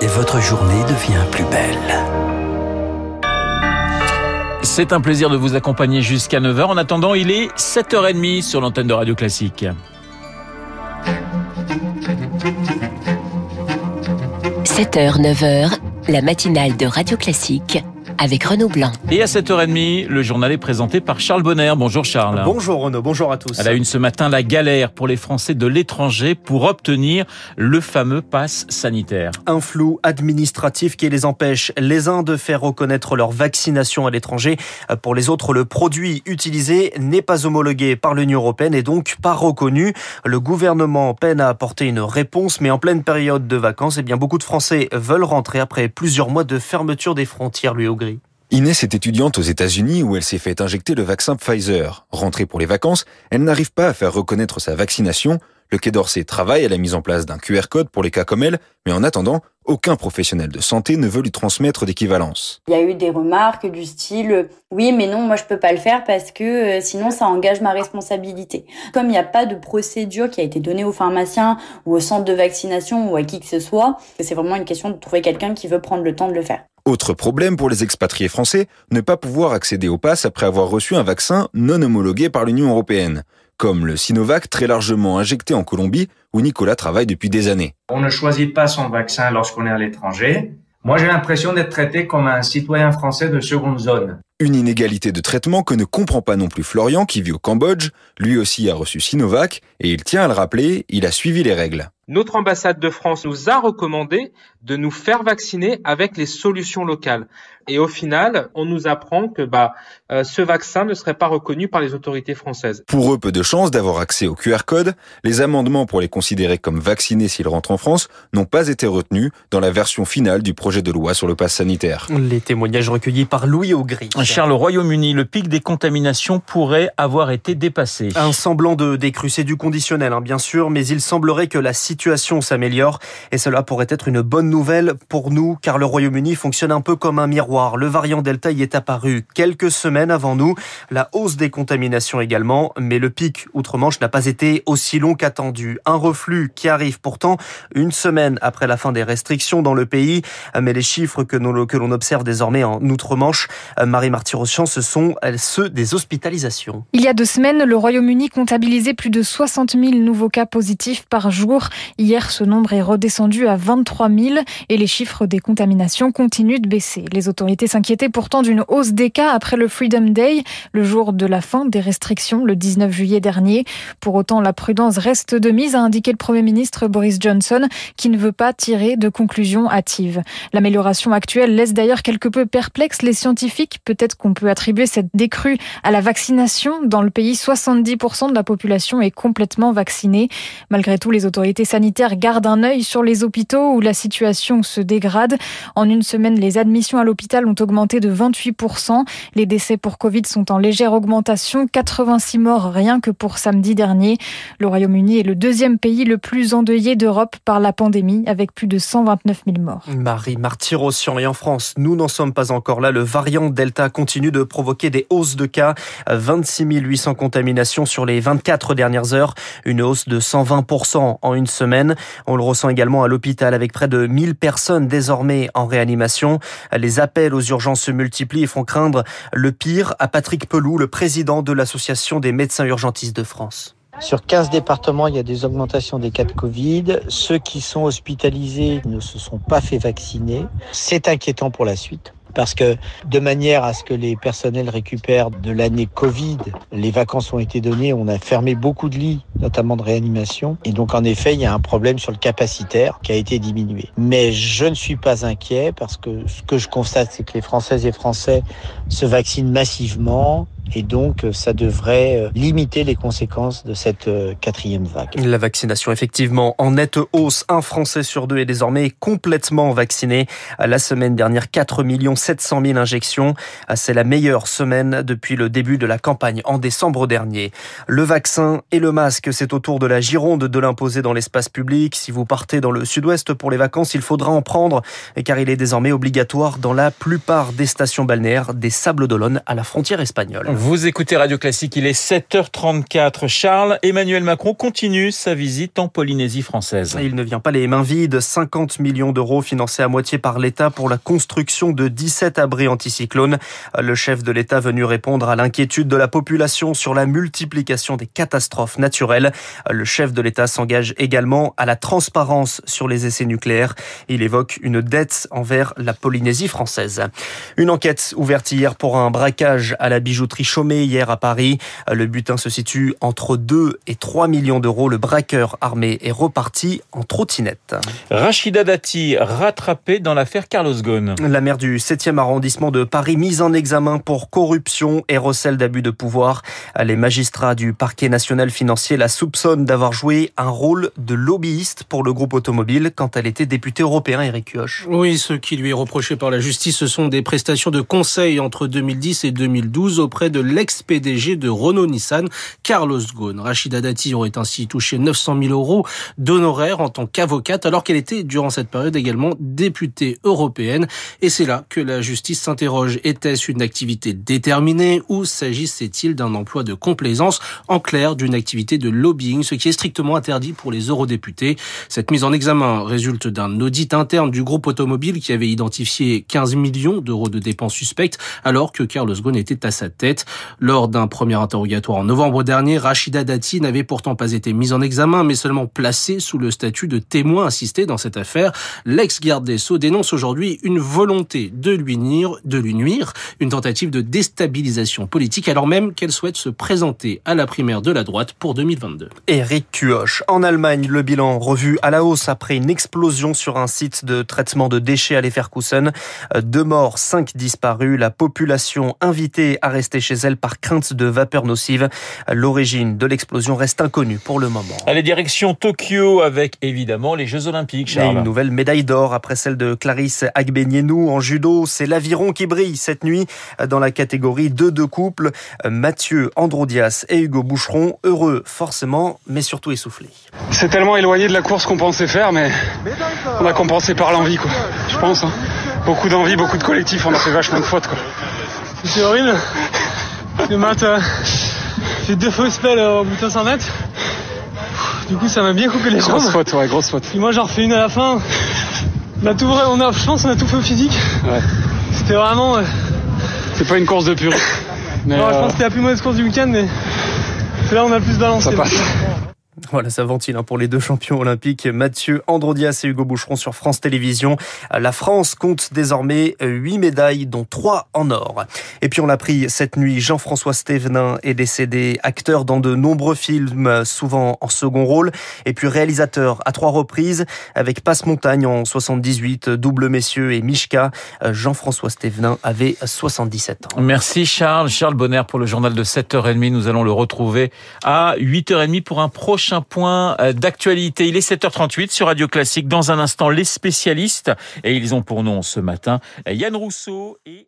et votre journée devient plus belle. C'est un plaisir de vous accompagner jusqu'à 9h. En attendant, il est 7h30 sur l'antenne de Radio Classique. 7h, 9h, la matinale de Radio Classique avec Renaud Blanc. Et à 7h30, le journal est présenté par Charles Bonner. Bonjour Charles. Bonjour Renaud, bonjour à tous. Elle a une ce matin la galère pour les Français de l'étranger pour obtenir le fameux pass sanitaire. Un flou administratif qui les empêche les uns de faire reconnaître leur vaccination à l'étranger. Pour les autres, le produit utilisé n'est pas homologué par l'Union européenne et donc pas reconnu. Le gouvernement peine à apporter une réponse, mais en pleine période de vacances, eh bien beaucoup de Français veulent rentrer après plusieurs mois de fermeture des frontières lui au gris. Inès est étudiante aux États-Unis où elle s'est fait injecter le vaccin Pfizer. Rentrée pour les vacances, elle n'arrive pas à faire reconnaître sa vaccination. Le Quai d'Orsay travaille à la mise en place d'un QR code pour les cas comme elle, mais en attendant, aucun professionnel de santé ne veut lui transmettre d'équivalence. Il y a eu des remarques du style oui mais non moi je peux pas le faire parce que euh, sinon ça engage ma responsabilité. Comme il n'y a pas de procédure qui a été donnée aux pharmaciens ou au centre de vaccination ou à qui que ce soit, c'est vraiment une question de trouver quelqu'un qui veut prendre le temps de le faire. Autre problème pour les expatriés français, ne pas pouvoir accéder au pass après avoir reçu un vaccin non homologué par l'Union européenne, comme le Sinovac très largement injecté en Colombie où Nicolas travaille depuis des années. On ne choisit pas son vaccin lorsqu'on est à l'étranger. Moi, j'ai l'impression d'être traité comme un citoyen français de seconde zone. Une inégalité de traitement que ne comprend pas non plus Florian qui vit au Cambodge. Lui aussi a reçu Sinovac et il tient à le rappeler, il a suivi les règles. Notre ambassade de France nous a recommandé de nous faire vacciner avec les solutions locales. Et au final, on nous apprend que bah, euh, ce vaccin ne serait pas reconnu par les autorités françaises. Pour eux, peu de chances d'avoir accès au QR code. Les amendements pour les considérer comme vaccinés s'ils rentrent en France n'ont pas été retenus dans la version finale du projet de loi sur le pass sanitaire. Les témoignages recueillis par Louis Augry. Charles, au Royaume-Uni, le pic des contaminations pourrait avoir été dépassé. Un semblant de décrue, c'est du conditionnel, hein, bien sûr, mais il semblerait que la situation s'améliore et cela pourrait être une bonne nouvelle pour nous car le Royaume-Uni fonctionne un peu comme un miroir. Le variant Delta y est apparu quelques semaines avant nous. La hausse des contaminations également, mais le pic outre-Manche n'a pas été aussi long qu'attendu. Un reflux qui arrive pourtant une semaine après la fin des restrictions dans le pays, mais les chiffres que, l'on observe désormais en outre-Manche, Marie Martirosian, ce sont ceux des hospitalisations. Il y a deux semaines, le Royaume-Uni comptabilisait plus de 60 000 nouveaux cas positifs par jour. Hier, ce nombre est redescendu à 23 000 et les chiffres des contaminations continuent de baisser. S'inquiétaient pourtant d'une hausse des cas après le Freedom Day, le jour de la fin des restrictions, le 19 juillet dernier. Pour autant, la prudence reste de mise, a indiqué le Premier ministre Boris Johnson, qui ne veut pas tirer de conclusions hâtives. L'amélioration actuelle laisse d'ailleurs quelque peu perplexes les scientifiques. Peut-être qu'on peut attribuer cette décrue à la vaccination. Dans le pays, 70% de la population est complètement vaccinée. Malgré tout, les autorités sanitaires gardent un œil sur les hôpitaux où la situation se dégrade. En une semaine, les admissions à l'hôpital ont augmenté de 28%. Les décès pour Covid sont en légère augmentation, 86 morts rien que pour samedi dernier. Le Royaume-Uni est le deuxième pays le plus endeuillé d'Europe par la pandémie, avec plus de 129 000 morts. Marie Martirosian, et en France, nous n'en sommes pas encore là. Le variant Delta continue de provoquer des hausses de cas. 26 800 contaminations sur les 24 dernières heures, une hausse de 120% en une semaine. On le ressent également à l'hôpital avec près de 1000 personnes désormais en réanimation. Les appels aux urgences se multiplient et font craindre le pire à Patrick Pelou, le président de l'Association des médecins urgentistes de France. Sur 15 départements, il y a des augmentations des cas de Covid. Ceux qui sont hospitalisés ne se sont pas fait vacciner. C'est inquiétant pour la suite parce que de manière à ce que les personnels récupèrent de l'année Covid, les vacances ont été données, on a fermé beaucoup de lits, notamment de réanimation, et donc en effet, il y a un problème sur le capacitaire qui a été diminué. Mais je ne suis pas inquiet parce que ce que je constate, c'est que les Françaises et Français se vaccinent massivement, et donc ça devrait euh, limiter les conséquences de cette euh, quatrième vague. La vaccination effectivement en nette hausse. Un Français sur deux est désormais complètement vacciné. La semaine dernière, 4 700 000 injections. C'est la meilleure semaine depuis le début de la campagne en décembre dernier. Le vaccin et le masque, c'est au tour de la Gironde de l'imposer dans l'espace public. Si vous partez dans le sud-ouest pour les vacances, il faudra en prendre car il est désormais obligatoire dans la plupart des stations balnéaires des Sables d'Olonne à la frontière espagnole. Vous écoutez Radio Classique, il est 7h34. Charles, Emmanuel Macron continue sa visite en Polynésie française. Il ne vient pas les mains vides. 50 millions d'euros financés à moitié par l'État pour la construction de 17 abris anticyclones. Le chef de l'État venu répondre à l'inquiétude de la population sur la multiplication des catastrophes naturelles. Le chef de l'État s'engage également à la transparence sur les essais nucléaires. Il évoque une dette envers la Polynésie française. Une enquête ouverte hier pour un braquage à la bijouterie Chaumet hier à Paris. Le butin se situe entre 2 et 3 millions d'euros. Le braqueur armé est reparti en trottinette. Rachida Dati, rattrapée dans l'affaire Carlos Ghosn. La maire du 7e arrondissement de Paris, mise en examen pour corruption et recel d'abus de pouvoir. Les magistrats du parquet national financier la soupçonnent d'avoir joué un rôle de lobbyiste pour le groupe automobile quand elle était députée européen, Eric Kioch. Oui, ce qui lui est reproché par la justice, ce sont des prestations de conseil entre 2010 et 2012 auprès de l'ex-PDG de Renault-Nissan, Carlos Ghosn. Rachida Dati aurait ainsi touché 900 000 euros d'honoraires en tant qu'avocate, alors qu'elle était durant cette période également députée européenne. Et c'est là que la justice s'interroge. Était-ce une activité déterminée ou s'agissait-il d'un emploi de complaisance En clair, d'une activité de lobbying, ce qui est strictement interdit pour les eurodéputés? Cette mise en examen résulte d'un audit interne du groupe automobile qui avait identifié 15 millions d'euros de dépenses suspectes alors que Carlos Ghosn était à sa tête. Lors d'un premier interrogatoire en novembre dernier, Rachida Dati n'avait pourtant pas été mise en examen mais seulement placée sous le statut de témoin assisté dans cette affaire. L'ex-garde des Sceaux dénonce aujourd'hui une volonté de lui nuire, de lui nuire, une tentative de déstabilisation politique alors même qu'elle souhaite se présenter à la primaire de la droite pour 2022. Eric Cuoche. En Allemagne, le bilan revu à la hausse après une explosion sur un site de traitement de déchets à Leverkusen. Deux morts, cinq disparus. La population invitée à rester chez elle par crainte de vapeur nocive. L'origine de l'explosion reste inconnue pour le moment. Allez, direction Tokyo avec évidemment les Jeux Olympiques, Charles. Et une nouvelle médaille d'or après celle de Clarisse Agbenienou en judo. C'est l'aviron qui brille cette nuit dans la catégorie 2 de couple. Mathieu Androdias et Hugo Boucheron, heureux forcément, mais surtout essoufflés. C'est tellement éloigné de la course qu'on pensait faire, mais on a compensé par l'envie, quoi. Je pense. Hein. Beaucoup d'envie, beaucoup de collectif, on a fait vachement de fautes, quoi. C'est horrible. Le mat, euh, fait deux faux spells au bout de 500 mètres. Du coup, ça m'a bien coupé les jambes. Grosse faute, ouais, grosse faute. Puis moi, j'en refais une à la fin. On a tout vrai, on a, je pense, on a tout fait au physique. Ouais. C'était vraiment. Euh... C'est pas une course de pur. Mais non, euh... je pense que c'était la plus mauvaise course du week-end, mais c'est là où on a le plus balancé. Ça passe. Voilà, ça ventile hein, pour les deux champions olympiques, Mathieu Androdias et Hugo Boucheron sur France Télévisions. La France compte désormais 8 médailles, dont 3 en or. Et puis on l'a pris cette nuit, Jean-François Stévenin est décédé, acteur dans de nombreux films, souvent en second rôle, et puis réalisateur à trois reprises, avec Passe-Montagne en 78, Double Messieurs et Mishka. Jean-François Stévenin avait 77 ans. Merci Charles. Charles Bonner pour le journal de 7h30. Nous allons le retrouver à 8h30 pour un point d'actualité. Il est 7h38 sur Radio Classique. Dans un instant, les spécialistes. Et ils ont pour nom ce matin Yann Rousseau et